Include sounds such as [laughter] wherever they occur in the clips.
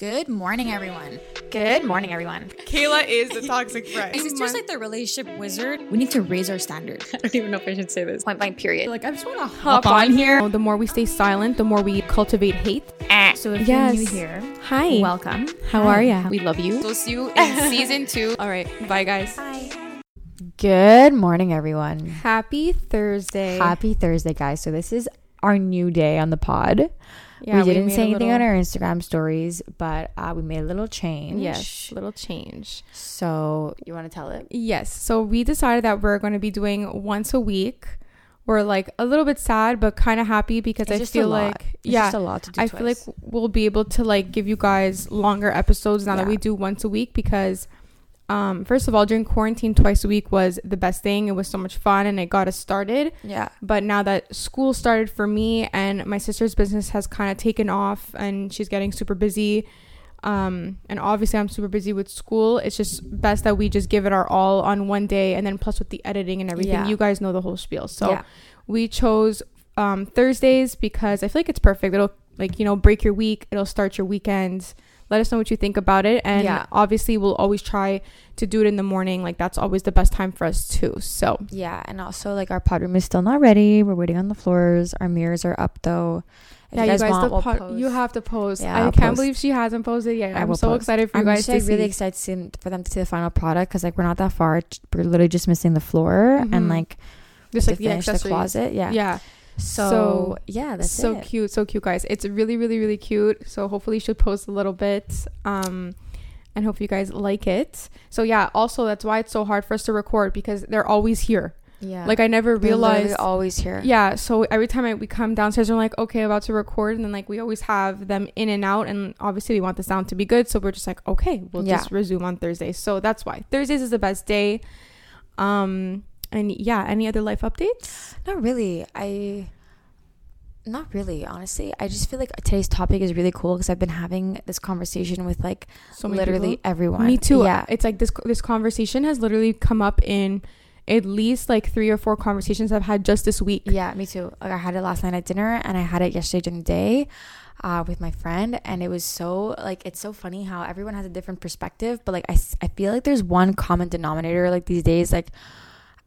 Good morning, everyone. Good morning, everyone. Kayla is a toxic [laughs] friend. My sister's like the relationship wizard. We need to raise our standard. I don't even know if I should say this. Point blank, period. like, I just want to hop on here. The more we stay silent, the more we cultivate hate. Eh. So if Yes. you're new here, Hi. welcome. How Hi. are ya? We love you. We'll see you [laughs] in season two. All right. Bye, guys. Bye. Good morning, everyone. Happy Thursday. Happy Thursday, guys. So, this is our new day on the pod. Yeah, we didn't say anything little- on our Instagram stories, but uh, we made a little change. Yes, little change. So, you want to tell it? Yes. So we decided that we're going to be doing once a week. We're like a little bit sad, but kind of happy because It's I feel like It's yeah, just a lot to do. I feel like we'll be able to like give you guys longer episodes now that we do once a week because um first of all during quarantine twice a week was the best thing. It was so much fun and it got us started. yeah. But now that school started for me and my sister's business has kind of taken off and she's getting super busy um and obviously I'm super busy with school. It's just best that we just give it our all on one day and then plus with the editing and everything. Yeah. You guys know the whole spiel. So yeah. we chose um, Thursdays because I feel like it's perfect. It'll like you know break your week. It'll start your weekend. Let us know what you think about it, and Yeah. obviously we'll always try to do it in the morning. Like that's always the best time for us too. So Yeah. And also, like, our pod room is still not ready. We're waiting on the floors. Our mirrors are up, though. If yeah, you guys, want, the we'll you have to post. Yeah, I I'll can't post. believe she hasn't posted yet. I I'm so post. excited for you I'm guys to like see. really excited to see, for them to see the final product because like we're not that far. We're literally just missing the floor Mhm. and like Just like the finish the, closet. Yeah. Yeah. So, So- yeah, that's so it. cute, so cute, guys. It's really, really, really cute. So hopefully, she'll post a little bit, um, and hope you guys like it. So yeah, also that's why it's so hard for us to record because they're always here. Yeah. Like I never They're realized. always here. Yeah, so every time I, we come downstairs, we're like, okay, about to record, and then like we always have them in and out, and obviously we want the sound to be good, so we're just like, okay, we'll Yeah. just resume on Thursday. So that's why Thursdays is the best day. Um, and yeah, any other life updates? Not really. I. Not really, honestly. I just feel like today's topic is really cool because I've been having this conversation with like So literally people. everyone. Me too. Yeah. It's like this this conversation has literally come up in at least like three or four conversations I've had just this week. Yeah, me too. Like I had it last night at dinner and I had it yesterday during the day uh, with my friend and it was so like it's so funny how everyone has a different perspective but like I, I feel like there's one common denominator like these days like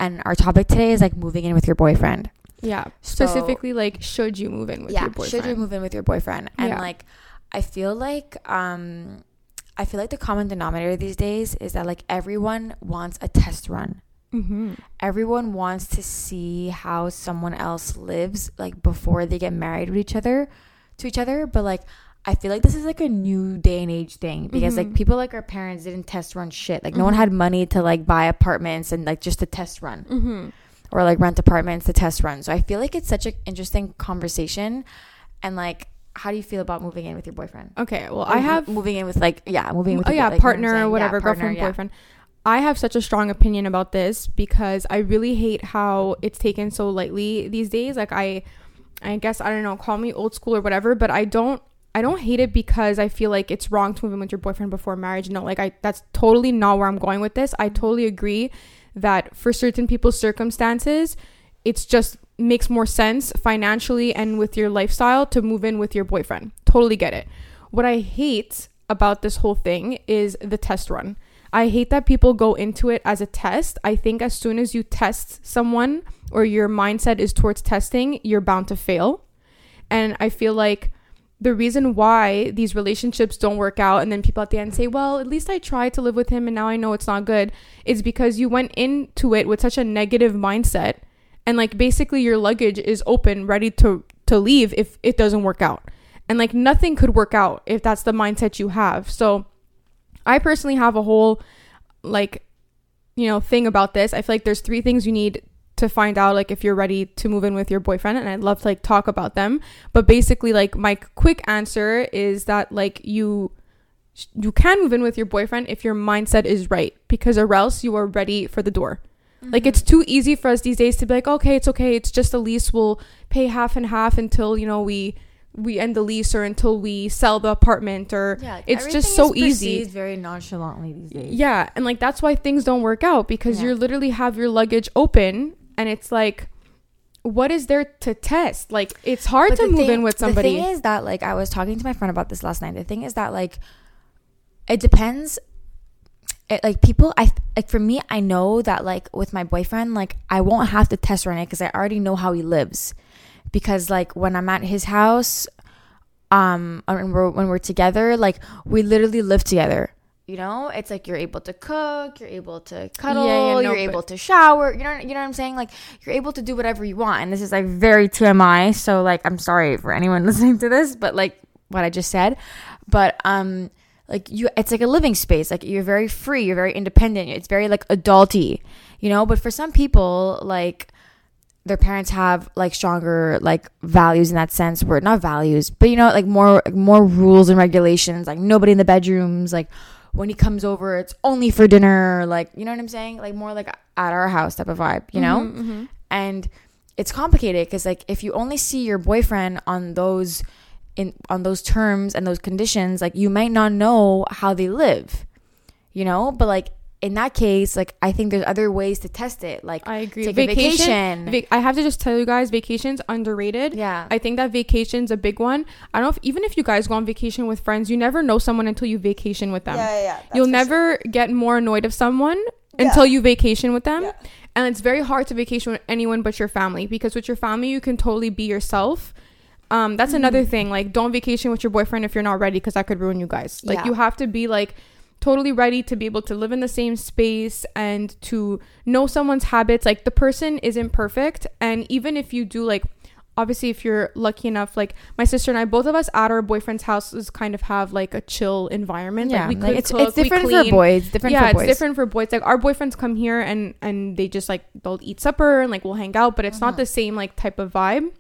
and our topic today is like moving in with your boyfriend. Yeah. So- Specifically like should you move in with yeah, your boyfriend? should you move in with your boyfriend? And Yeah. like I feel like um I feel like the common denominator these days is that like everyone wants a test run. mm-hmm. everyone wants to see how someone else lives like before they get married with each other to each other but like i feel like this is like a new day and age thing because like Mhm. people like our parents didn't test run shit like no one Mhm. had money to like buy apartments and like just to test run Mm-hmm. or like rent apartments to test run so i feel like it's such an interesting conversation and like how do you feel about moving in with your boyfriend Okay. Well, I have moving in with like yeah moving in with oh your yeah like, you know partner or Yeah, whatever partner, girlfriend yeah. boyfriend i have such a strong opinion about this because i really hate how it's taken so lightly these days like i i guess i don't know call me old school or whatever but i don't i don't hate it because i feel like it's wrong to move in with your boyfriend before marriage. No like i that's totally not where i'm going with this. I totally agree that for certain people's circumstances it's just makes more sense financially and with your lifestyle to move in with your boyfriend. Totally get it. What i hate about this whole thing is the test run. I hate that people go into it as a test. I think as soon as you test someone or your mindset is towards testing, you're bound to fail. And I feel like the reason why these relationships don't work out and then people at the end say, well, at least I tried to live with him and now I know it's not good is because you went into it with such a negative mindset and like basically your luggage is open, ready to to leave if it doesn't work out. And like nothing could work out if that's the mindset you have. So I personally have a whole like you know thing about this. I feel like there's three things you need to find out like if you're ready to move in with your boyfriend and I'd love to like talk about them. But basically like my quick answer is that like you you can move in with your boyfriend if your mindset is right because or else you are ready for the door. Like it's mm-hmm. too easy for us these days to be like, okay, it's okay, it's just a lease. We'll pay half and half until you know we we end the lease or until we sell the apartment or Yeah, like, it's just so is easy. very nonchalantly these days. Yeah, and like that's why things don't work out because Yeah. you literally have your luggage open and it's like what is there to test? Like it's hard But to move thing- in with somebody. The thing is that like I was talking to my friend about this last night. The thing is that like it depends. It, like people, I like for me, I know that like with my boyfriend, like I won't have to test run it because I already know how he lives. Because like when I'm at his house, um, when we're when we're together, like we literally live together. You know, it's like you're able to cook, you're able to cuddle, yeah, no, you're able to shower. You know, you know what I'm saying? Like you're able to do whatever you want. And this is like very TMI. So like I'm sorry for anyone [laughs] listening to this, but like what I just said. But um like you it's like a living space. Like you're very free, you're very independent. It's very like adulty, you know? But for some people, like their parents have like stronger like values in that sense where not values but you know like more like, more rules and regulations like nobody in the bedrooms like when he comes over it's only for dinner like you know what i'm saying? Like more like at our house type of vibe you know? Mm-hmm, and it's complicated because like if you only see your boyfriend on those in on those terms and those conditions like you might not know how they live you know? But like in that case like i think there's other ways to test it like I agree. take a vacation vac- I have to just tell you guys, vacation's underrated. yeah I think that vacation's a big one. I don't know if even if you guys go on vacation with friends, you never know someone until you vacation with them. yeah, yeah. You'll never get more annoyed of someone until you vacation with them. Yeah. And it's very hard to vacation with anyone but your family because with your family you can totally be yourself. Um, that's Mm-hmm. another thing. Like, don't vacation with your boyfriend if you're not ready because that could ruin you guys. Like, Yeah. you have to be like totally ready to be able to live in the same space and to know someone's habits. Like, the person isn't perfect, and even if you do like obviously if you're lucky enough like my sister and i both of us at our boyfriend's houses kind of have like a chill environment yeah, like we like, could it's, cook, it's different for boys. Different yeah for boys. it's different for boys like our boyfriends come here and and they just like they'll eat supper and like we'll hang out but it's Uh-huh. not the same like type of vibe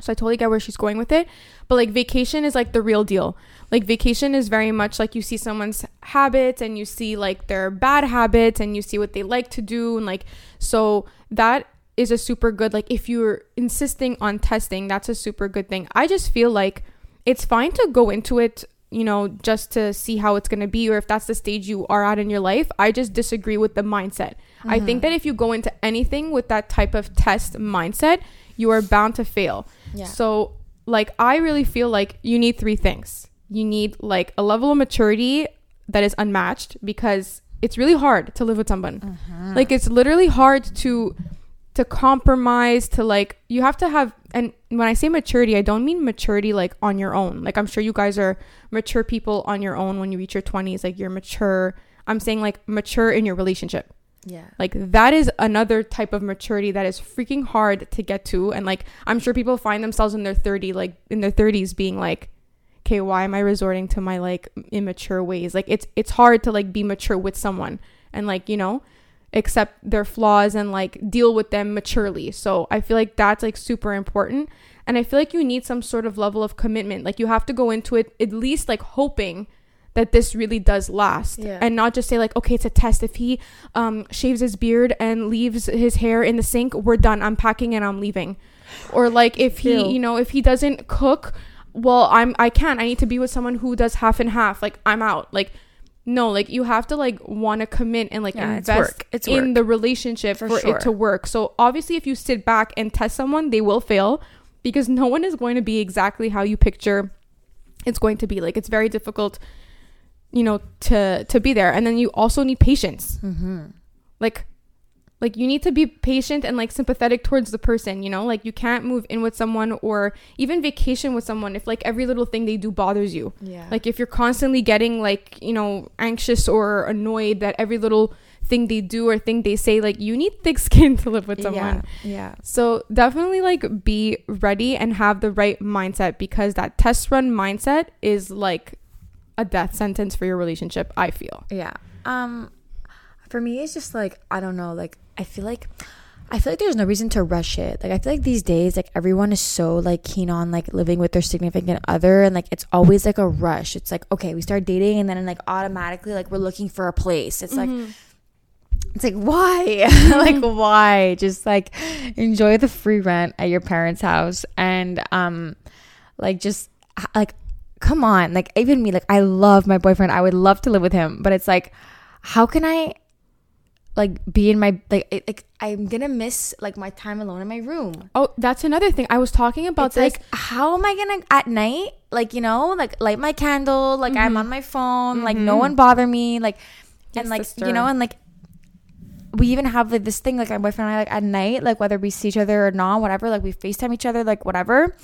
so i totally get where she's going with it but like vacation is like the real deal. Like vacation is very much like you see someone's habits and you see like their bad habits and you see what they like to do and like so that is a super good like if you're insisting on testing that's a super good thing. I just feel like it's fine to go into it you know just to see how it's going to be or if that's the stage you are at in your life. I just disagree with the mindset. I Mm-hmm. think that if you go into anything with that type of test mindset you are bound to fail. Yeah. so like i really feel like you need three things. You need like a level of maturity that is unmatched because it's really hard to live with someone. Mm-hmm. like it's literally hard to to compromise to like you have to have and when i say maturity i don't mean maturity like on your own. Like i'm sure you guys are mature people on your own when you reach your 20s like you're mature. I'm saying like mature in your relationship yeah. like that is another type of maturity that is freaking hard to get to. And like i'm sure people find themselves in their 30 like in their 30s being like okay why am i resorting to my like immature ways? Like it's it's hard to like be mature with someone and like you know accept their flaws and like deal with them maturely. So i feel like that's like super important. And i feel like you need some sort of level of commitment. Like you have to go into it at least like hoping that this really does last. Yeah. and not just say like okay it's a test. If he um shaves his beard and leaves his hair in the sink we're done. I'm packing and i'm leaving. Or like if he Ew. you know if he doesn't cook well i'm i can't. I need to be with someone who does half and half. Like i'm out. Like no like you have to like want to commit and like Yeah, it's invest work. It's in the relationship For for, sure. it to work. So obviously if you sit back and test someone they will fail because no one is going to be exactly how you picture it's going to be. Like it's very difficult you know to to be there and then you also need patience Mm-hmm. like like you need to be patient and like sympathetic towards the person you know like you can't move in with someone or even vacation with someone if like every little thing they do bothers you Yeah. like if you're constantly getting like you know anxious or annoyed that every little thing they do or thing they say like you need thick [laughs] skin to live with someone Yeah. Yeah. so definitely like be ready and have the right mindset because that test run mindset is like a death sentence for your relationship i feel Yeah. Um for me it's just like I don't know, like I feel like I feel like there's no reason to rush it. Like I feel like these days like everyone is so like keen on like living with their significant other and like it's always like a rush. It's like okay, we start dating and then like automatically like we're looking for a place. It's like it's like why? [laughs] like why? Just like enjoy the free rent at your parents' house and um like just like come on. Like even me like I love my boyfriend. I would love to live with him, but it's like how can I like be in my like it, like I'm gonna miss like my time alone in my room. Oh, that's another thing. I was talking about It's this. like how am I gonna at night like you know like light my candle like I'm mm-hmm. on my phone like no mm-hmm. one bother me like and Yes, like sister. you know and like we even have like this thing like my boyfriend and I like at night like whether we see each other or not whatever like we FaceTime each other like whatever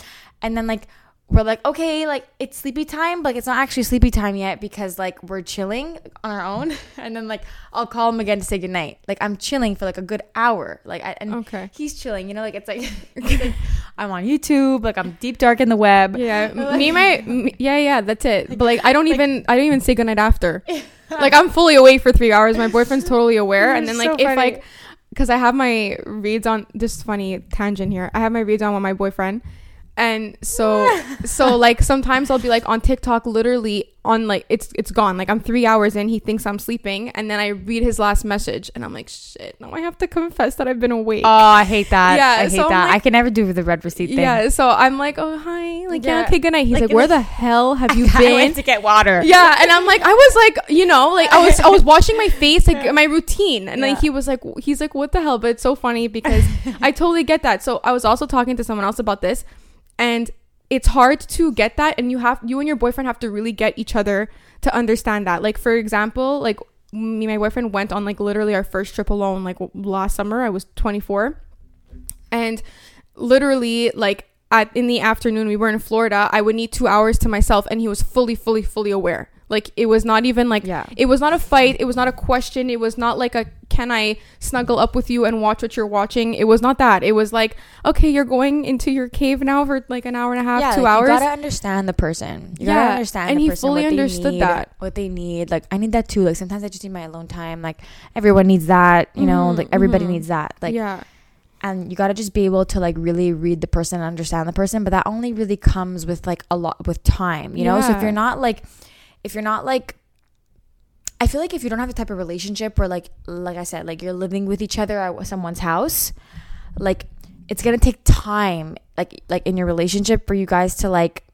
and then like we're like okay like it's sleepy time but like it's not actually sleepy time yet because like we're chilling on our own [laughs] and then like I'll call him again to say goodnight like I'm chilling for like a good hour like I, and Okay. he's chilling you know like it's like, [laughs] it's like I'm on YouTube like I'm deep dark in the web Yeah, m- [laughs] me my m- yeah yeah that's it. But like I don't even I don't even say goodnight after. like I'm fully awake for three hours. My boyfriend's totally aware, and then like so if funny. like because I have my reads on this funny tangent here. I have my reads on with my boyfriend. And so so like sometimes I'll be like on TikTok literally on like it's it's gone. Like I'm three hours in, he thinks I'm sleeping, and then I read his last message and I'm like, shit, now I have to confess that I've been awake. Oh, I hate that. Yeah, I hate so that. like- I can never do the read receipt thing. yeah, so I'm like, oh hi, like yeah, Yeah. okay, good night. He's Like, like, where the hell have [laughs] you been I went to get water. yeah and i'm like i was like you know like i was i was washing my face like my routine and like Yeah. he was like he's like what the hell but it's so funny because [laughs] i totally get that so i was also talking to someone else about this and it's hard to get that and you have you and your boyfriend have to really get each other to understand that. Like for example like me my boyfriend went on like literally our first trip alone like last summer i was 24 and literally like at in the afternoon we were in Florida I would need 2 hours to myself and he was fully fully fully aware. Like it was not even like Yeah. it was not a fight it was not a question it was not like a can I snuggle up with you and watch what you're watching it was not that it was like okay you're going into your cave now for like an hour and a half yeah, 2 like, hours You gotta understand the person. You Yeah, gotta understand and he person, fully understood need, that. What they need. Like I need that too. Like sometimes I just need my alone time. Like everyone needs that. You know, Mhm, like everybody mhm. needs that. Like yeah and you gotta just be able to like really read the person and understand the person. But that only really comes with like a lot with time. You know. So if you're not like, if you're not like. I feel like if you don't have the type of relationship where like like I said, like you're living with each other at someone's house, like it's gonna take time like like in your relationship for you guys to like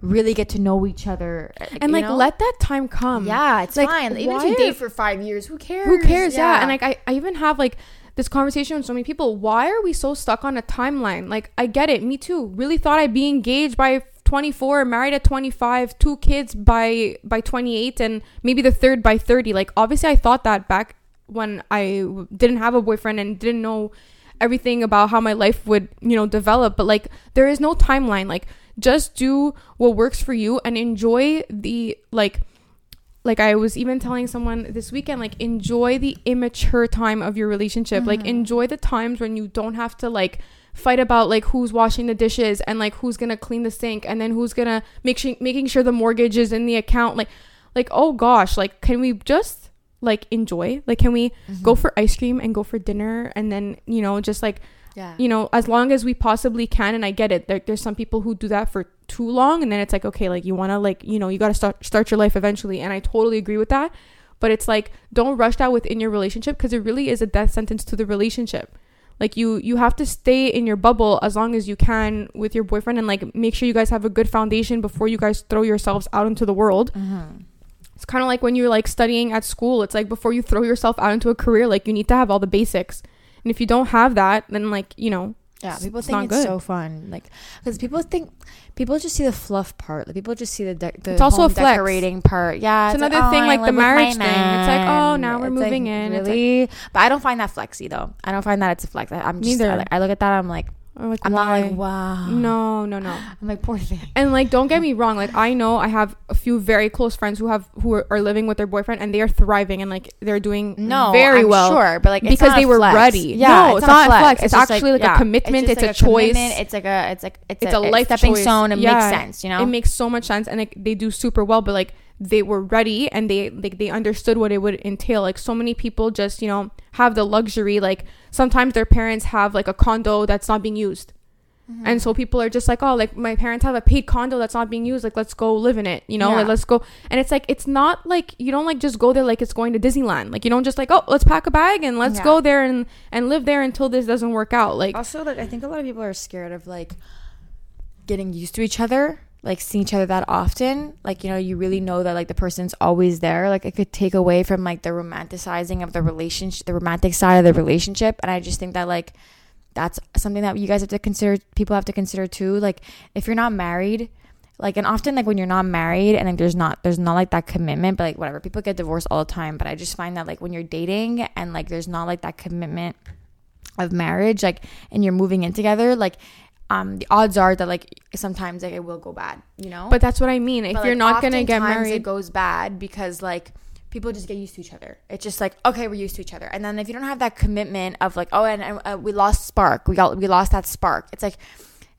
really get to know each other uh, and like know? let that time come. Yeah it's like, fine. Even if you date for five years who cares? Who cares? Yeah, and like I, I even have like this conversation with so many people. Why are we so stuck on a timeline? Like i get it. Me too. Really thought i'd be engaged by 24 married at 25 two kids by by 28 and maybe the third by 30 like obviously i thought that back when i w- didn't have a boyfriend and didn't know everything about how my life would you know develop. But like there is no timeline. Like just do what works for you and enjoy the like like I was even telling someone this weekend, like enjoy the immature time of your relationship. Like mm-hmm. enjoy the times when you don't have to like fight about like who's washing the dishes and like who's gonna clean the sink and then who's gonna make sure making sure the mortgage is in the account. Like like oh gosh, like can we just like enjoy? Like can we mm-hmm. go for ice cream and go for dinner and then you know just like yeah you know, as long as we possibly can. And I get it. There, there's some people who do that for too long, and then it's like, okay, like you want to, like, you know, you got to start start your life eventually. And I totally agree with that. But it's like, don't rush that within your relationship because it really is a death sentence to the relationship. Like you, you have to stay in your bubble as long as you can with your boyfriend, and like make sure you guys have a good foundation before you guys throw yourselves out into the world. Mm-hmm. It's kind of like when you're like studying at school. It's like before you throw yourself out into a career, like you need to have all the basics. And if you don't have that, then like you know, yeah it's- people it's think it's good. so fun like because people think people just see the fluff part like people just see the, de- the It's also a flex. decorating part yeah It's like, another thing, I like the live with my marriage thing. It's like, oh, now we're It's moving in. It's like- really but I don't find that flexy though I don't find that it's a flex I, I'm just Neither. I, like, I look at that I'm like Or like, I'm not why? like wow No, no, no. I'm like poor thing And like, don't get me wrong. Like, I know I have a few very close friends who have who are, are living with their boyfriend and they are thriving and like they're doing no very I'm well. sure but like it's because not they a were flex. ready. yeah No, it's not a flex. It's just actually like a commitment, just it's a choice. commitment. it's like a it's like it's, It's a, a life stepping choice. stone it Yeah. makes sense you know It makes so much sense, and like they do super well. But like they were ready and they like they understood what it would entail. Like so many people just you know have the luxury. Like sometimes their parents have like a condo that's not being used. Mm-hmm. And so people are just like, oh, like my parents have a paid condo that's not being used. Like, let's go live in it, you know? Yeah. Like, let's go. And it's like, it's not like you don't like just go there like it's going to Disneyland. Like, you don't just like, oh, let's pack a bag and let's Yeah. go there and and live there until this doesn't work out. Like, also like i think a lot of people are scared of like getting used to each other like seeing each other that often like you know you really know that like the person's always there. Like it could take away from like the romanticizing of the relationship the romantic side of the relationship. And i just think that like that's something that you guys have to consider people have to consider too. Like if you're not married like and often like when you're not married and like there's not there's not like that commitment but like whatever people get divorced all the time. But i just find that like when you're dating and like there's not like that commitment of marriage like and you're moving in together like um the odds are that like sometimes like it will go bad you know? But that's what I mean. If But, you're like, not gonna get married, it goes bad because like people just get used to each other. It's just like okay we're used to each other. And then if you don't have that commitment of like oh and, and uh, we lost spark. We got we lost that spark. It's like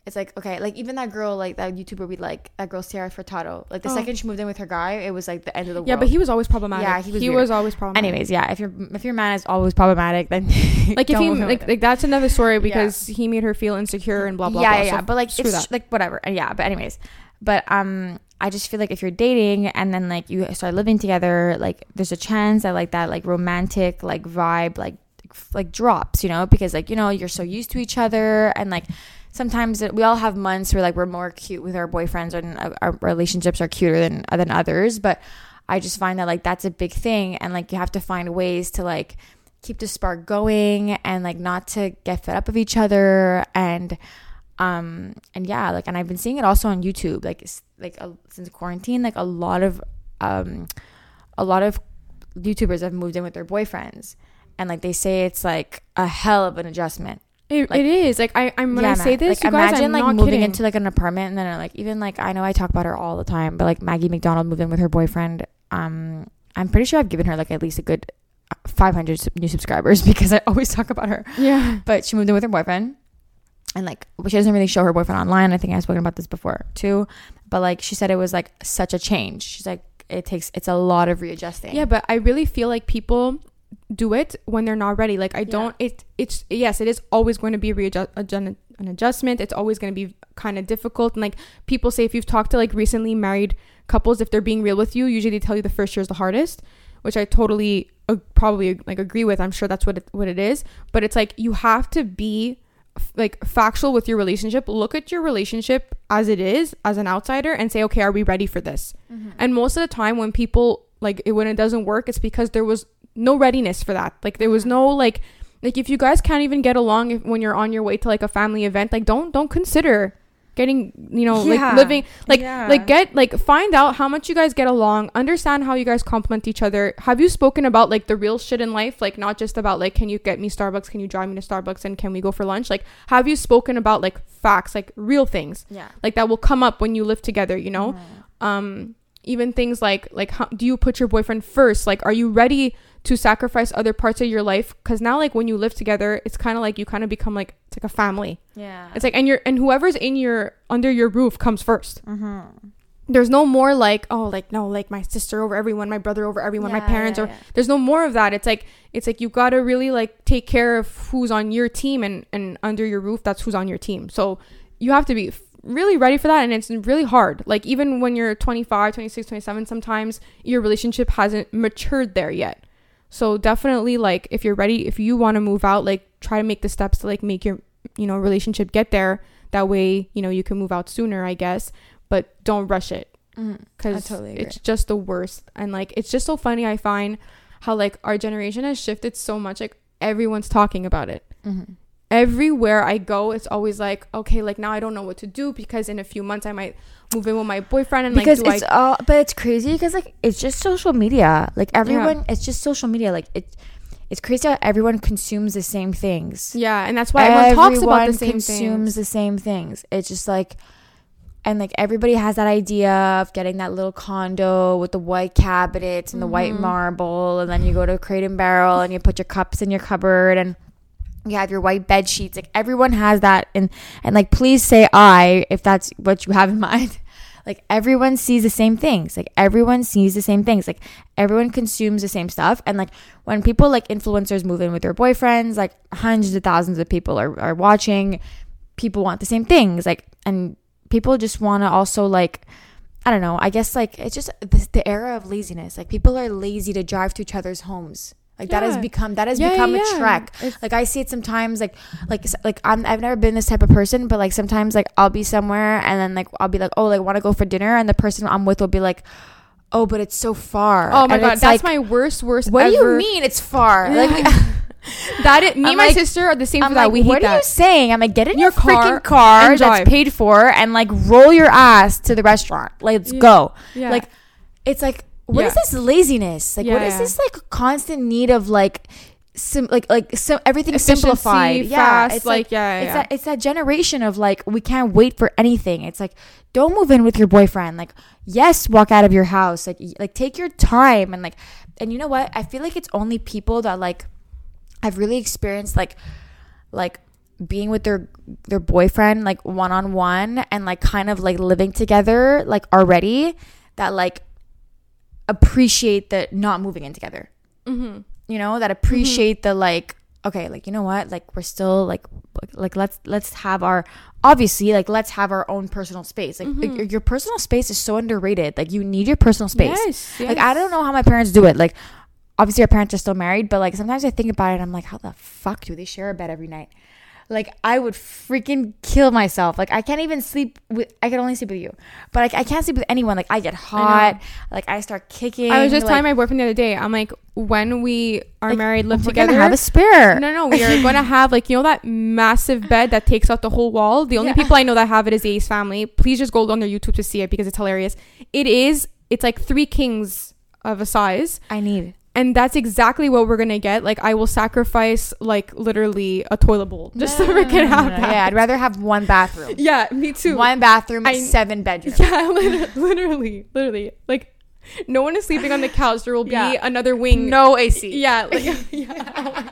it's like okay like even that girl like that youtuber we like that girl Sarah Furtado like the Oh. second she moved in with her guy it was like the end of the world yeah, but he was always problematic. Yeah, he was he weird. was always problematic. anyways yeah if your if your man is always problematic then [laughs] like if he like, like that's another story because he made her feel insecure and blah blah yeah, blah. yeah, So yeah. But like, it's that. like whatever. Uh, Yeah, but anyways, but um, I just feel like if you're dating and then like you start living together, like there's a chance that like that like romantic like vibe like like drops, you know, because like you know you're so used to each other and like sometimes it, we all have months where like we're more cute with our boyfriends and uh, our relationships are cuter than than others, but I just find that like that's a big thing and like you have to find ways to like keep the spark going and like not to get fed up of each other and um and yeah like and i've been seeing it also on youtube like like uh, since quarantine like a lot of um a lot of youtubers have moved in with their boyfriends and like they say it's like a hell of an adjustment It, like- it is like I I'm when I Yeah, say this, like, you guys, imagine I'm like moving kidding. into like an apartment and then like even like I know I talk about her all the time, but like Maggie McDonald moved in with her boyfriend. Um, I'm pretty sure I've given her like at least a good uh, 500 new subscribers [laughs] because I always talk about her. yeah, But she moved in with her boyfriend, and like she doesn't really show her boyfriend online. I think I've spoken about this before too. But like she said, it was like such a change. She's like it takes it's a lot of readjusting. yeah. But I really feel like people do it when they're not ready. Like I don't. It it's yes, it is always going to be readjust an adjustment. It's always going to be kind of difficult. And like people say, if you've talked to like recently married couples, if they're being real with you, usually they tell you the first year is the hardest, which I totally uh, probably like agree with. I'm sure that's what it, what it is. But it's like you have to be f- like factual with your relationship. Look at your relationship as it is as an outsider and say, okay, are we ready for this? And most of the time, when people like it, when it doesn't work, it's because there was no readiness for that. Like there was no like like if you guys can't even get along if, when you're on your way to like a family event, like don't don't consider getting you know Yeah. like living like Yeah. like get like find out how much you guys get along understand how you guys complement each other. Have you spoken about like the real shit in life? Like not just about like can you get me starbucks? Can you drive me to starbucks? And can we go for lunch? Like have you spoken about like facts like real things yeah. like that will come up when you live together you know? Um even things like like how, do you put your boyfriend first? Like are you ready to sacrifice other parts of your life because now like when you live together it's kind of like you kind of become like it's like a family Yeah. it's like and you're and whoever's in your under your roof comes 1st Mm-hmm. there's no more like oh like no like my sister over everyone my brother over everyone my parents yeah, or yeah. there's no more of that it's like it's like you got to really like take care of who's on your team and and under your roof that's who's on your team so you have to be really ready for that and it's really hard like even when you're 25 26 27 sometimes your relationship hasn't matured there yet so definitely like if you're ready if you want to move out like try to make the steps to like make your you know relationship get there. That way you know you can move out sooner i guess. But don't rush it. Mm-hmm. because totally it's just the worst. And like it's just so funny i find how like our generation has shifted so much. Like everyone's talking about it. Mm-hmm. Everywhere i go it's always like okay like now i don't know what to do because in a few months i might move in with my boyfriend and because like do it's I, all but it's crazy because like it's just social media. Like everyone it's just social media. Like it it's crazy how everyone consumes the same things. Yeah and that's why everyone, talks about the Everyone same consumes things the same things. It's just like and like everybody has that idea of getting that little condo with the white cabinets and the white Mm-hmm. marble and then you go to crate and barrel and you put your cups in your cupboard and you have your white bed sheets like everyone has that and and like please say i if that's what you have in [laughs] mind. Like everyone sees the same things. Like everyone sees the same things. Like everyone consumes the same stuff. And like when people like influencers move in with their boyfriends like hundreds of thousands of people are, are watching. People want the same things. Like and people just want to also like i don't know. I guess like it's just the, the era of laziness. Like people are lazy to drive to each other's homes Like that has become that has Yeah, become yeah, a trek. It's- Like I see it sometimes like like like I'm I've never been this type of person, but like sometimes like I'll be somewhere and then like I'll be like, "Oh, like want to go for dinner?" and the person I'm with will be like, "Oh, but it's so far." Oh my And god, that's like, my worst, worst. What do you mean it's far? Like [laughs] That it, me [laughs] I'm and my like- sister are the same I'm for that. like, we hate what are you saying? I'm like, get in Your your, freaking car car and that's paid for and like roll your ass to the restaurant. Let's Yeah. go. Yeah. Like, it's like, what is Yeah. this laziness? Like, what Yeah, is yeah. this like constant need of like, sim- like, like, so everything Efficiency, simplified. yeah, it's like, yeah, it's yeah. that it's that generation of like we can't wait for anything. It's like don't move in with your boyfriend. Like, yes, walk out of your house. Like, like take your time and like, and you know what? I feel like it's only people that like I've really experienced like like being with their their boyfriend like one on one and like kind of like living together like already that like appreciate the not moving in together. Mm-hmm. You know, that appreciate the like okay, like you know what? Like we're still like like let's let's have our obviously like let's have our own personal space. Like, like, your- your personal space is so underrated. Like you need your personal space. Yes, Like I don't know how my parents do it. Like obviously our parents are still married, but like sometimes I think about it and I'm like, how the fuck do they share a bed every night? Like I would freaking kill myself. Like I can't even sleep with I can only sleep with you. But like I can't sleep with anyone. Like I get hot. like I start kicking. I was just like, telling my boyfriend the other day. I'm like, when we are like, married, live together. we're together. gonna have a spare. no, no, we are going [laughs] to have like you know that massive bed that takes out the whole wall. The only Yeah. people I know that have it is the Ace family. Please just go on their YouTube to see it because it's hilarious. It is. It's like three kings of a size, I need. And that's exactly what we're gonna get. Like I will sacrifice like literally a toilet bowl just so we can have that. Yeah, I'd rather have one bathroom. [laughs] Yeah, me too. One bathroom, I- seven bedrooms. Yeah, [laughs] lit- literally, literally. Like, no one is sleeping on the couch. There will be Yeah. another wing. No AC. Yeah, like, [laughs] yeah.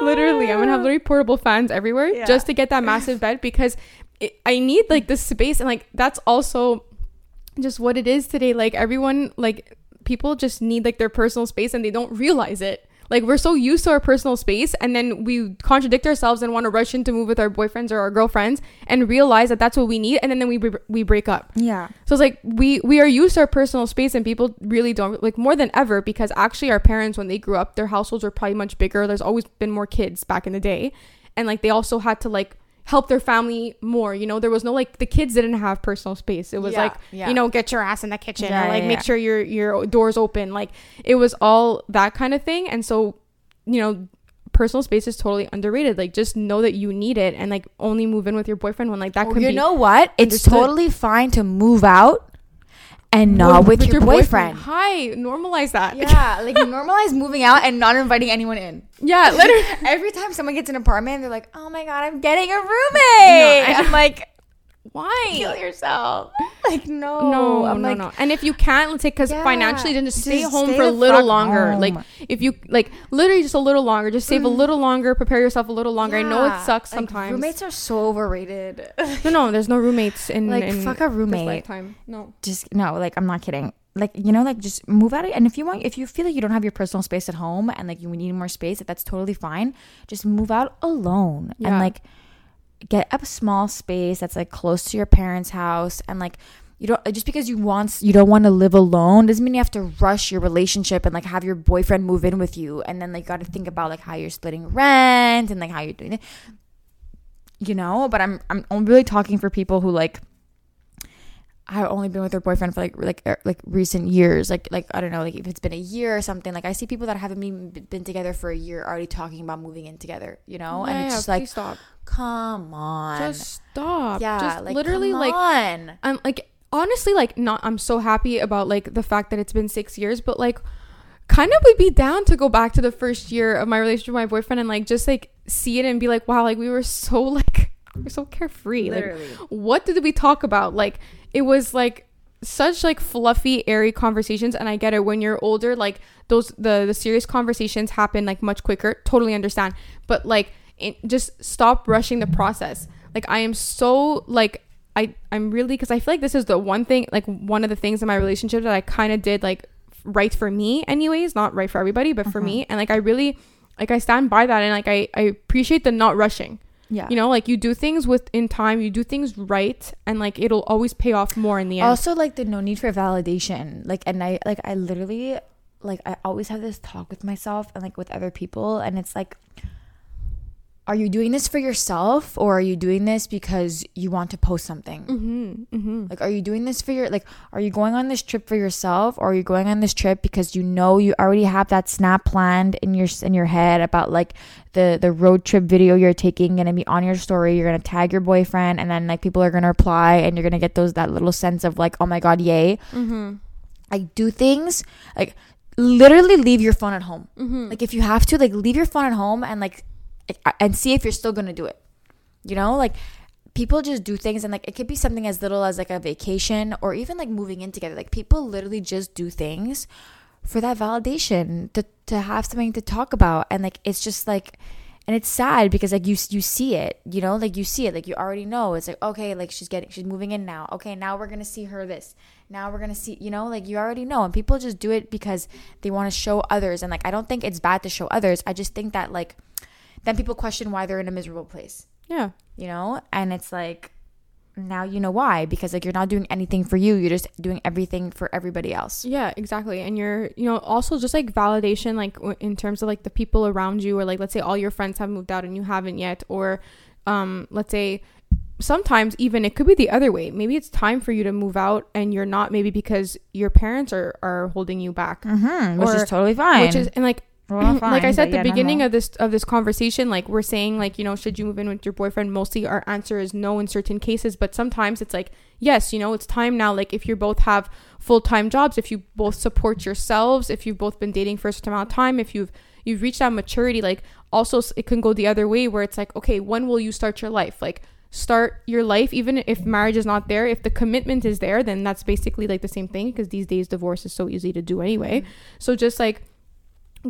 literally, I'm gonna have literally portable fans everywhere Yeah. just to get that massive bed because it, I need like the space and like that's also just what it is today. Like everyone, like people just need like their personal space and they don't realize it. Like we're so used to our personal space and then we contradict ourselves and want to rush in to move with our boyfriends or our girlfriends and realize that that's what we need and then, then we we break up. Yeah. So it's like we we are used to our personal space and people really don't like more than ever because actually our parents when they grew up their households were probably much bigger. There's always been more kids back in the day. And like they also had to like help their family more, you know. There was no like the kids didn't have personal space. It was Yeah, like, yeah. you know, get your ass in the kitchen Yeah, or like make sure your your doors open. Like it was all that kind of thing. And so, you know, personal space is totally underrated. Like just know that you need it and like only move in with your boyfriend when like that oh, could you know what? It's understood. totally fine to move out and not with, your, boyfriend. Hi, normalize that. Yeah, like normalize [laughs] moving out and not inviting anyone in. Yeah, literally. [laughs] Every time someone gets an apartment, they're like, "Oh my god, I'm getting a roommate." I- I'm like, Why? "Kill yourself!" [laughs] Like, no, No, I'm no, like, no. And if you can't, let's say, because Yeah, financially, then just stay just home stay for a little longer. home. Like, if you like, literally just a little longer, just save a mm. little longer, prepare yourself a little longer. I know it Yeah, sucks like, sometimes. Roommates are so overrated. [laughs] no, no, there's no roommates in Like, in fuck a roommate. lifetime. No. just no, like I'm not kidding. Like you know, like just move out. of And if you want, if you feel like you don't have your personal space at home and like you need more space, if that's totally fine. Just move out alone Yeah. and like get a small space that's like close to your parents' house and like you don't just because you want you don't want to live alone doesn't mean you have to rush your relationship and like have your boyfriend move in with you and then like got to think about like how you're splitting rent and like how you're doing it. You know? But i'm i'm really talking for people who like have only been with their boyfriend for like like er, like recent years like like i don't know like if it's been a year or something like i see people that haven't been been together for a year already talking about moving in together you know and it's yeah, just like stop. come on Just stop. yeah Just like literally, come like, on. I'm like honestly like not I'm so happy about like the fact that it's been six years, but like kind of would be down to go back to the first year of my relationship with my boyfriend and like just like see it and be like, wow, like we were so [laughs] like we're so carefree. Literally. Like what did we talk about? Like it was like such like fluffy airy conversations and i get it when you're older like those the the serious conversations happen like much quicker. Totally understand. But like it, just stop rushing the process. Like i am so like i i'm really because i feel like this is the one thing like one of the things in my relationship that i kind of did like right for me anyways not right for everybody but for mm-hmm. me. And like i really like i stand by that and like i i appreciate the not rushing yeah. You know like you do things with in time you do things right and like it'll always pay off more in the end. Also like the no need for validation. Like and i like i literally like I always have this talk with myself and like with other people and it's like are you doing this for yourself or are you doing this because you want to post something? Mm-hmm. Mm-hmm. Like, are you doing this for your, like, are you going on this trip for yourself or are you going on this trip because you know you already have that snap planned in your, in your head about like the, the road trip video you're taking going to be on your story. You're going to tag your boyfriend and then like people are going to reply and you're going to get those, that little sense of like, oh my God, yay. Mm-hmm. Like, do things like, literally leave your phone at home. Mm-hmm. Like, if you have to, like, leave your phone at home and like, and see if you're still gonna do it. You know, like people just do things and like it could be something as little as like a vacation or even like moving in together. Like people literally just do things for that validation to to have something to talk about. And like it's just like and it's sad because like you you see it you know like you see it like you already know. It's like okay like she's getting she's moving in now. Okay now we're gonna see her this. Now we're gonna see you know like you already know. And people just do it because they want to show others. And like i don't think it's bad to show others. I just think that like then people question why they're in a miserable place. Yeah. You know? And it's like now you know why because like you're not doing anything for you you're just doing everything for everybody else yeah exactly and you're you know also just like validation like in terms of like the people around you or like let's say all your friends have moved out and you haven't yet or um let's say sometimes even it could be the other way maybe it's time for you to move out and you're not maybe because your parents are are holding you back mm-hmm, which or, is totally fine which is and like well, fine, [clears throat] like I said at the yeah, beginning of this of this conversation, like we're saying, like you know, should you move in with your boyfriend? Mostly, our answer is no in certain cases, but sometimes it's like yes, you know, it's time now. Like if you both have full time jobs, if you both support yourselves, if you've both been dating for a certain amount of time, if you've you've reached that maturity, like also it can go the other way where it's like, okay, when will you start your life? Like start your life even if marriage is not there if the commitment is there then that's basically like the same thing because these days divorce is so easy to do anyway mm-hmm. so just like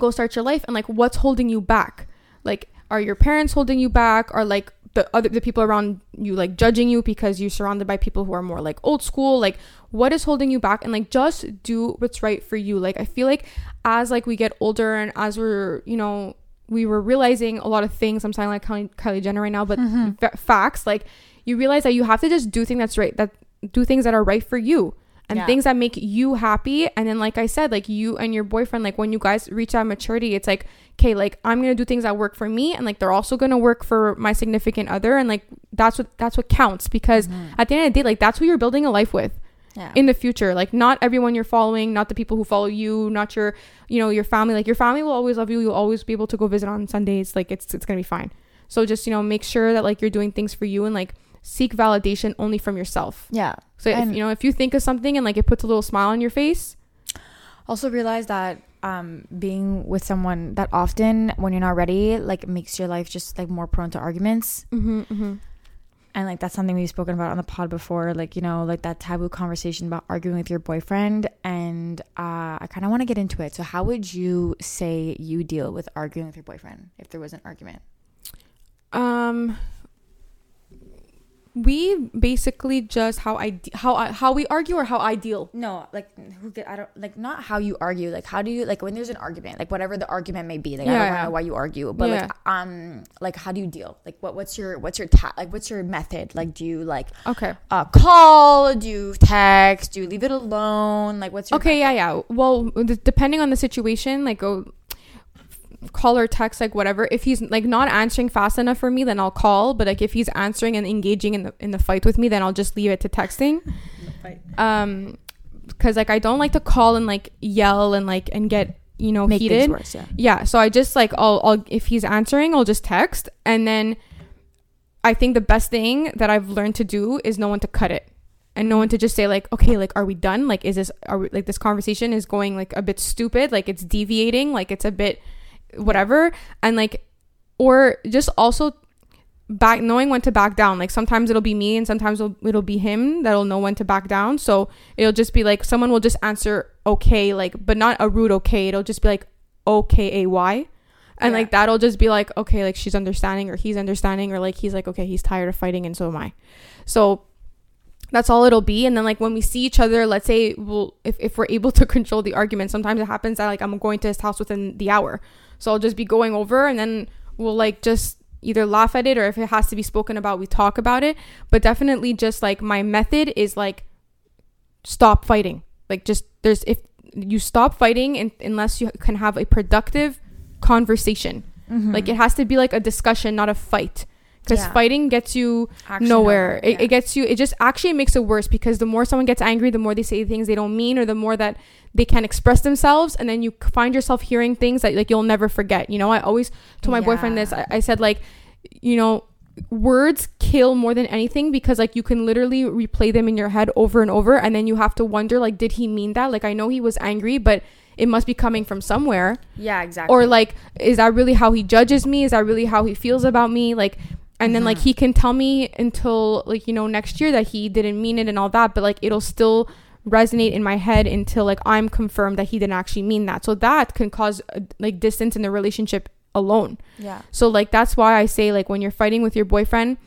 go start your life and like what's holding you back? Like are your parents holding you back? Are like the other the people around you like judging you because you're surrounded by people who are more like old school? Like what is holding you back? And like just do what's right for you. Like i feel like as like we get older and as we're you know we were realizing a lot of things i'm sounding like kylie, kylie jenner right now but mm-hmm. facts like you realize that you have to just do things that's right that do things that are right for you and yeah. things that make you happy. And then like i said like you and your boyfriend like when you guys reach that maturity it's like okay like i'm gonna do things that work for me and like they're also gonna work for my significant other. And like that's what that's what counts because mm-hmm. at the end of the day like that's who you're building a life with yeah. in the future. Like not everyone you're following not the people who follow you not your you know your family. Like your family will always love you. You'll always be able to go visit on sundays. Like it's it's gonna be fine. So just you know make sure that like you're doing things for you and like seek validation only from yourself. Yeah. So if you know if you think of something and like it puts a little smile on your face, also realize that um, being with someone that often when you're not ready like makes your life just like more prone to arguments. Mm-hmm, mm-hmm. And like that's something we've spoken about on the pod before, like you know, like that taboo conversation about arguing with your boyfriend. And uh, I kind of want to get into it. So, how would you say you deal with arguing with your boyfriend if there was an argument? Um, we basically just how I how I, how we argue or how I deal. No, like who get I don't like not how you argue. Like how do you like when there's an argument, like whatever the argument may be. Like yeah, I don't yeah. know why you argue, but yeah. like um like how do you deal? Like what what's your what's your ta- like what's your method? Like do you like okay uh call? Do you text? Do you leave it alone? Like what's your okay method? yeah yeah. Well, depending on the situation, like go call or text like whatever. If he's like not answering fast enough for me then i'll call. But like if he's answering and engaging in the in the fight with me then i'll just leave it to texting. [laughs] Um because like i don't like to call and like yell and like and get you know Make heated. worse, yeah. yeah so i just like I'll, I'll if he's answering i'll just text. And then i think the best thing that i've learned to do is no one to cut it. And no one to just say like okay like are we done? Like is this are we, like this conversation is going like a bit stupid. Like it's deviating. Like it's a bit whatever and like or just also back knowing when to back down. Like sometimes it'll be me and sometimes it'll, it'll be him that'll know when to back down. So it'll just be like someone will just answer okay like but not a rude okay. It'll just be like okay a y. And yeah. like that'll just be like okay like she's understanding or he's understanding or like he's like okay he's tired of fighting and so am i. So that's all it'll be. And then like when we see each other let's say we'll if, if we're able to [laughs] control the argument sometimes it happens that like i'm going to his house within the hour so I'll just be going over and then we'll like just either laugh at it or if it has to be spoken about, we talk about it. But definitely just like my method is like stop fighting. Like just there's if you stop fighting in, unless you can have a productive conversation. Mm-hmm. Like it has to be like a discussion, not a fight. Because Yeah. fighting gets you nowhere. It, yeah. it gets you. It just actually makes it worse because the more someone gets angry, the more they say things they don't mean, or the more that they can't express themselves, and then you find yourself hearing things that like you'll never forget. You know, I always told my boyfriend this. I, I said like, you know, words kill more than anything because like you can literally replay them in your head over and over, and then you have to wonder like, did he mean that? Like I know he was angry, but it must be coming from somewhere yeah, exactly. or like is that really how he judges me is that really how he feels about me like and then like he can tell me until like you know next year that he didn't mean it and all that but like it'll still resonate in my head until like i'm confirmed that he didn't actually mean that so that can cause uh, like distance in the relationship alone yeah. so like that's why I say like when you're fighting with your boyfriend,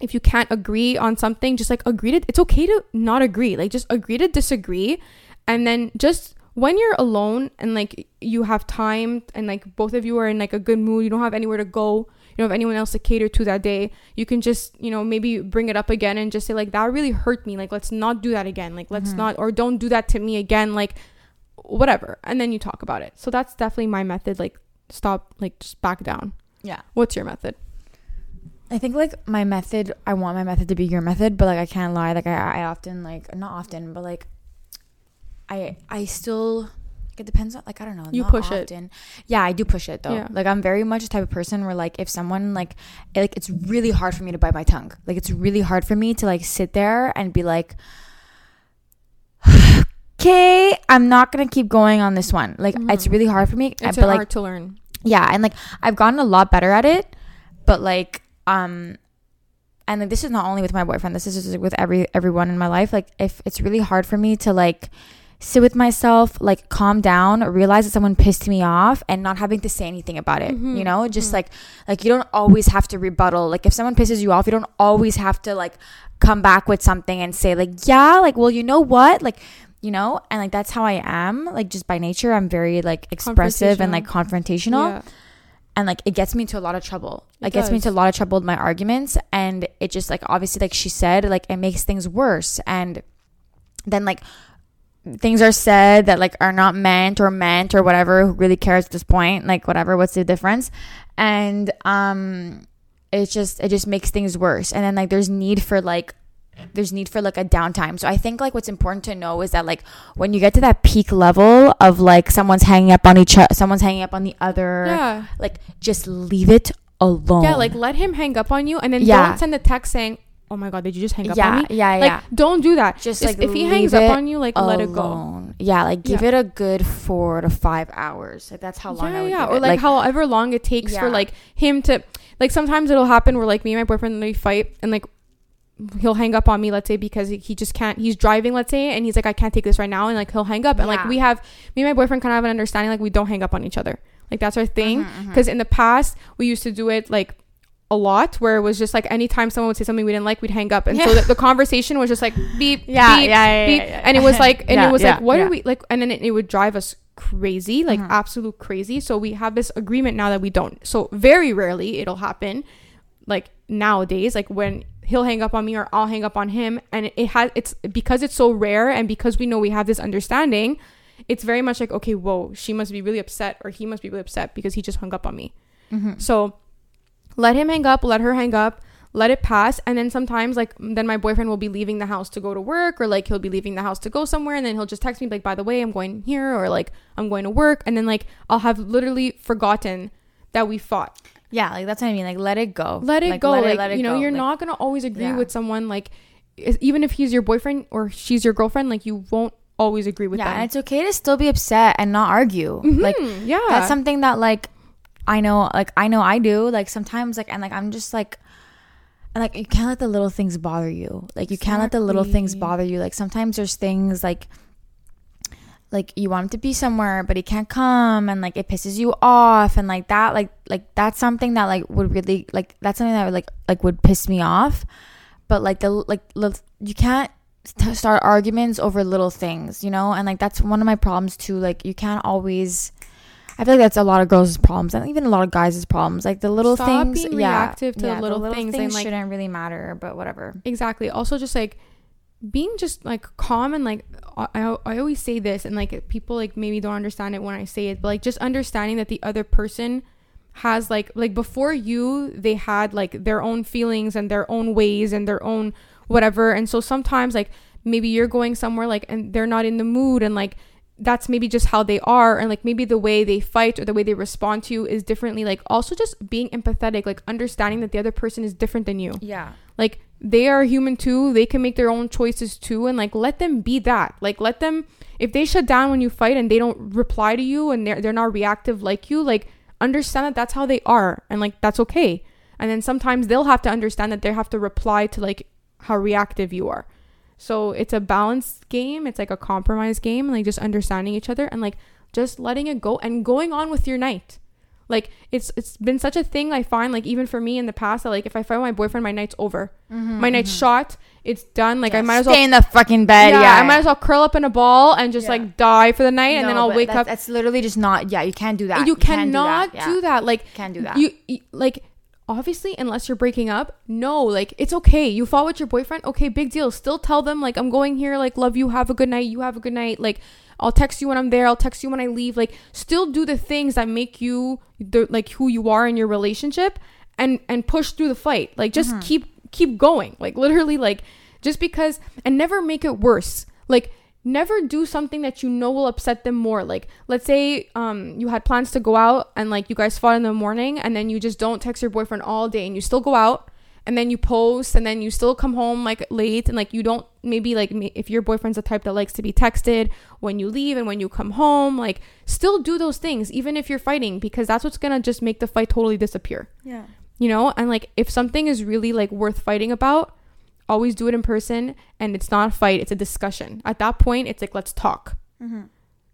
if you can't agree on something, just like agree to it's okay to not agree. Like just agree to disagree and then just when you're alone and like you have time and like both of you are in like a good mood, you don't have anywhere to go, don't have anyone else to cater to that day, you can just, you know, maybe bring it up again and just say like that really hurt me. Like let's not do that again. Like let's mm-hmm. not or don't do that to me again. Like whatever. And then you talk about it. So that's definitely my method. Like stop like just back down. Yeah. What's your method? I think like my method, I want my method to be your method, but like I can't lie. Like I, I often like not often, but like I I still it depends on like I don't know. You not push it. often. Yeah, I do push it though. Yeah. Like I'm very much the type of person where like if someone like it, like it's really hard for me to bite my tongue. Like it's really hard for me to like sit there and be like okay i'm not gonna keep going on this one like it's really hard for me Mm-hmm. It's but like hard to learn. yeah and like i've gotten a lot better at it but like um and like this is not only with my boyfriend this is just with every everyone in my life like if it's really hard for me to like sit with myself like calm down realize that someone pissed me off and not having to say anything about it Mm-hmm. you know? Just like like you don't always have to rebuttal. Like if someone pisses you off you don't always have to like come back with something and say like yeah like well you know what? Like you know? And like that's how i am. Like just by nature i'm very like expressive and like confrontational. Yeah. and like it gets me into a lot of trouble. It, It gets me into a lot of trouble with my arguments, and it just like obviously like she said, like it makes things worse. And then like things are said that like are not meant or meant or whatever. Who really cares at this point? Like whatever. What's the difference? And um, it's just it just makes things worse. And then like there's need for like there's need for like a downtime. So I think like what's important to know is that like when you get to that peak level of like someone's hanging up on each other, someone's hanging up on the other Yeah. like just leave it alone. Yeah, like let him hang up on you and then Yeah. don't send a text saying, "Oh my god, did you just hang up yeah, on me?" yeah, Like yeah. don't do that. Just Just like if he hangs up on you, like let it go. Yeah, like give Yeah. it a good four to five hours. Like that's how long. I Yeah, would yeah, or it. like, however long it takes for like him to like sometimes it'll happen where like me and my boyfriend we fight and like he'll hang up on me let's say because he- he just can't he's driving let's say and he's like I can't take this right now and like he'll hang up and like we have me and my boyfriend kind of have an understanding like we don't hang up on each other like that's our thing Mm-hmm, because in the past we used to do it like a lot where it was just like anytime someone would say something we didn't like we'd hang up and so the, the conversation was just like beep [laughs] Yeah, beep, yeah, yeah, beep yeah, yeah. and it was like and Yeah, it was yeah, like what yeah. are we like and then it, it would drive us crazy like Mhm. absolute crazy so we have this agreement now that we don't so very rarely it'll happen like nowadays like when he'll hang up on me or I'll hang up on him and it has it's because it's so rare and because we know we have this understanding it's very much like okay whoa she must be really upset or he must be really upset because he just hung up on me Mhm. so let him hang up, let her hang up, let it pass. And then sometimes, like, then my boyfriend will be leaving the house to go to work, or like he'll be leaving the house to go somewhere. And then he'll just text me, like, by the way, I'm going here, or like, I'm going to work. And then, like, I'll have literally forgotten that we fought. yeah, like that's what I mean. Like let it go. Let it Like, go. let like, let it you know, go. you're Like, not going to always agree Yeah. with someone. Like, even if he's your boyfriend or she's your girlfriend, like, you won't always agree with Yeah, and them. it's okay to still be upset and not argue. Like Mhm, yeah. that's something that like I know like I know I do like sometimes like and like I'm just like and like you can't let the little things bother you. Like you can't let the little things bother you. Like sometimes there's things like like you want him to be somewhere but he can't come and like it pisses you off and like that like like that's something that like would really like that's something that would like like would piss me off. But like the like li- you can't st- start arguments over little things you know? And like that's one of my problems too like you can't always I feel like that's a lot of girls' problems, and even a lot of guys' problems. Like the little Stop things, being yeah, reactive to the yeah, little things and, like- shouldn't really matter. But whatever. Exactly. Also, just like being just like calm and like I I always say this and like people like maybe don't understand it when I say it but like just understanding that the other person has like like before you they had like their own feelings and their own ways and their own whatever and so sometimes like maybe you're going somewhere like and they're not in the mood and like that's maybe just how they are and like maybe the way they fight or the way they respond to you is differently like also just being empathetic like understanding that the other person is different than you. Yeah. like they are human too they can make their own choices too and like let them be that. Like let them if they shut down when you fight and they don't reply to you and they're, they're not reactive like you like understand that that's how they are and like that's okay. And then sometimes they'll have to understand that they have to reply to like how reactive you are so it's a balanced game it's like a compromise game like just understanding each other and like just letting it go and going on with your night like it's it's been such a thing I find like even for me in the past that like if I fight with my boyfriend my night's over. Mm-hmm, my night's mm-hmm. shot. It's done. Like I might as well stay in the fucking bed. yeah, Yeah, I might as well curl up in a ball and just Yeah. like die for the night and then I'll wake that's, up. That's literally just not. Yeah, you can't do that. you can't cannot yeah. do that. Like Can't do that. You, you like obviously unless you're breaking up, no, like it's okay. You fought with your boyfriend, okay, big deal. Still tell them like I'm going here, like love you, have a good night, you have a good night. Like I'll text you when I'm there, I'll text you when I leave. Like still do the things that make you the like who you are in your relationship and and push through the fight. Like just mm-hmm. keep keep going. Like literally like just because and never make it worse. Like never do something that you know will upset them more. Like let's say um you had plans to go out and like you guys fought in the morning and then you just don't text your boyfriend all day and you still go out and then you post and then you still come home like late and like you don't maybe like if your boyfriend's the type that likes to be texted when you leave and when you come home like still do those things even if you're fighting because that's what's gonna just make the fight totally disappear. Yeah. you know? And like if something is really like worth fighting about always do it in person and it's not a fight it's a discussion. At that point it's like let's talk. Mm-hmm.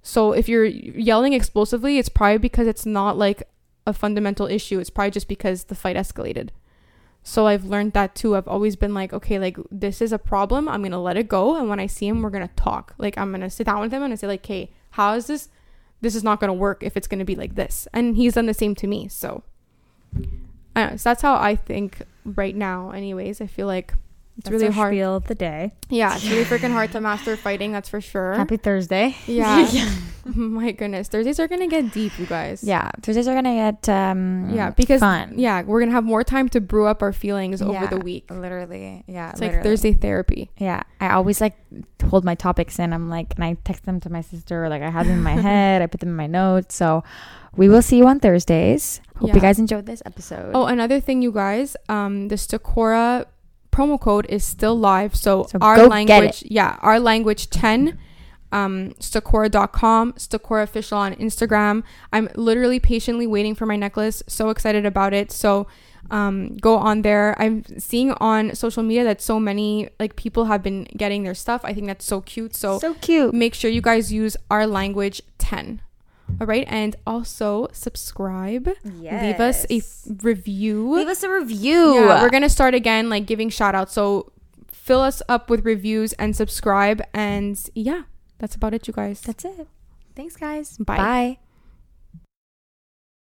So if you're yelling explosively it's probably because it's not like a fundamental issue. It's probably just because the fight escalated. So i've learned that too. I've always been like okay like this is a problem. I'm gonna let it go and when i see him we're gonna talk. Like i'm gonna sit down with him and I say like hey how is this? This is not gonna work if it's gonna be like this. And he's done the same to me so. I know, so that's how I think right now. Anyways, I feel like it's That's really hard. spiel of the day. Yeah, it's really freaking hard to master fighting. That's for sure. Happy Thursday. yeah. [laughs] [laughs] My goodness, Thursdays are gonna get deep, you guys. Yeah, Thursdays are gonna get um Yeah, because fun. yeah, we're gonna have more time to brew up our feelings over the week. Literally, yeah. It's like. Thursday therapy. Yeah, I always like hold my topics in. I'm like, and I text them to my sister. Or like I have them in my [laughs] head. I put them in my notes. So we will see you on Thursdays. Hope Yeah. you guys enjoyed this episode. Oh, another thing, you guys, um, the Stakora promo code is still live. So, So our language, yeah, our language ten, um, Stakora.com, Stakora official on Instagram. I'm literally patiently waiting for my necklace. So excited about it. So, um, go on there. I'm seeing on social media that so many like people have been getting their stuff. I think that's so cute. So, so cute. make sure you guys use our language 10 all right and also subscribe Yes. leave us a f- review Leave us a review. yeah we're gonna start again like giving shout outs so fill us up with reviews and subscribe and yeah that's about it you guys That's it. Thanks, guys. Bye. Bye.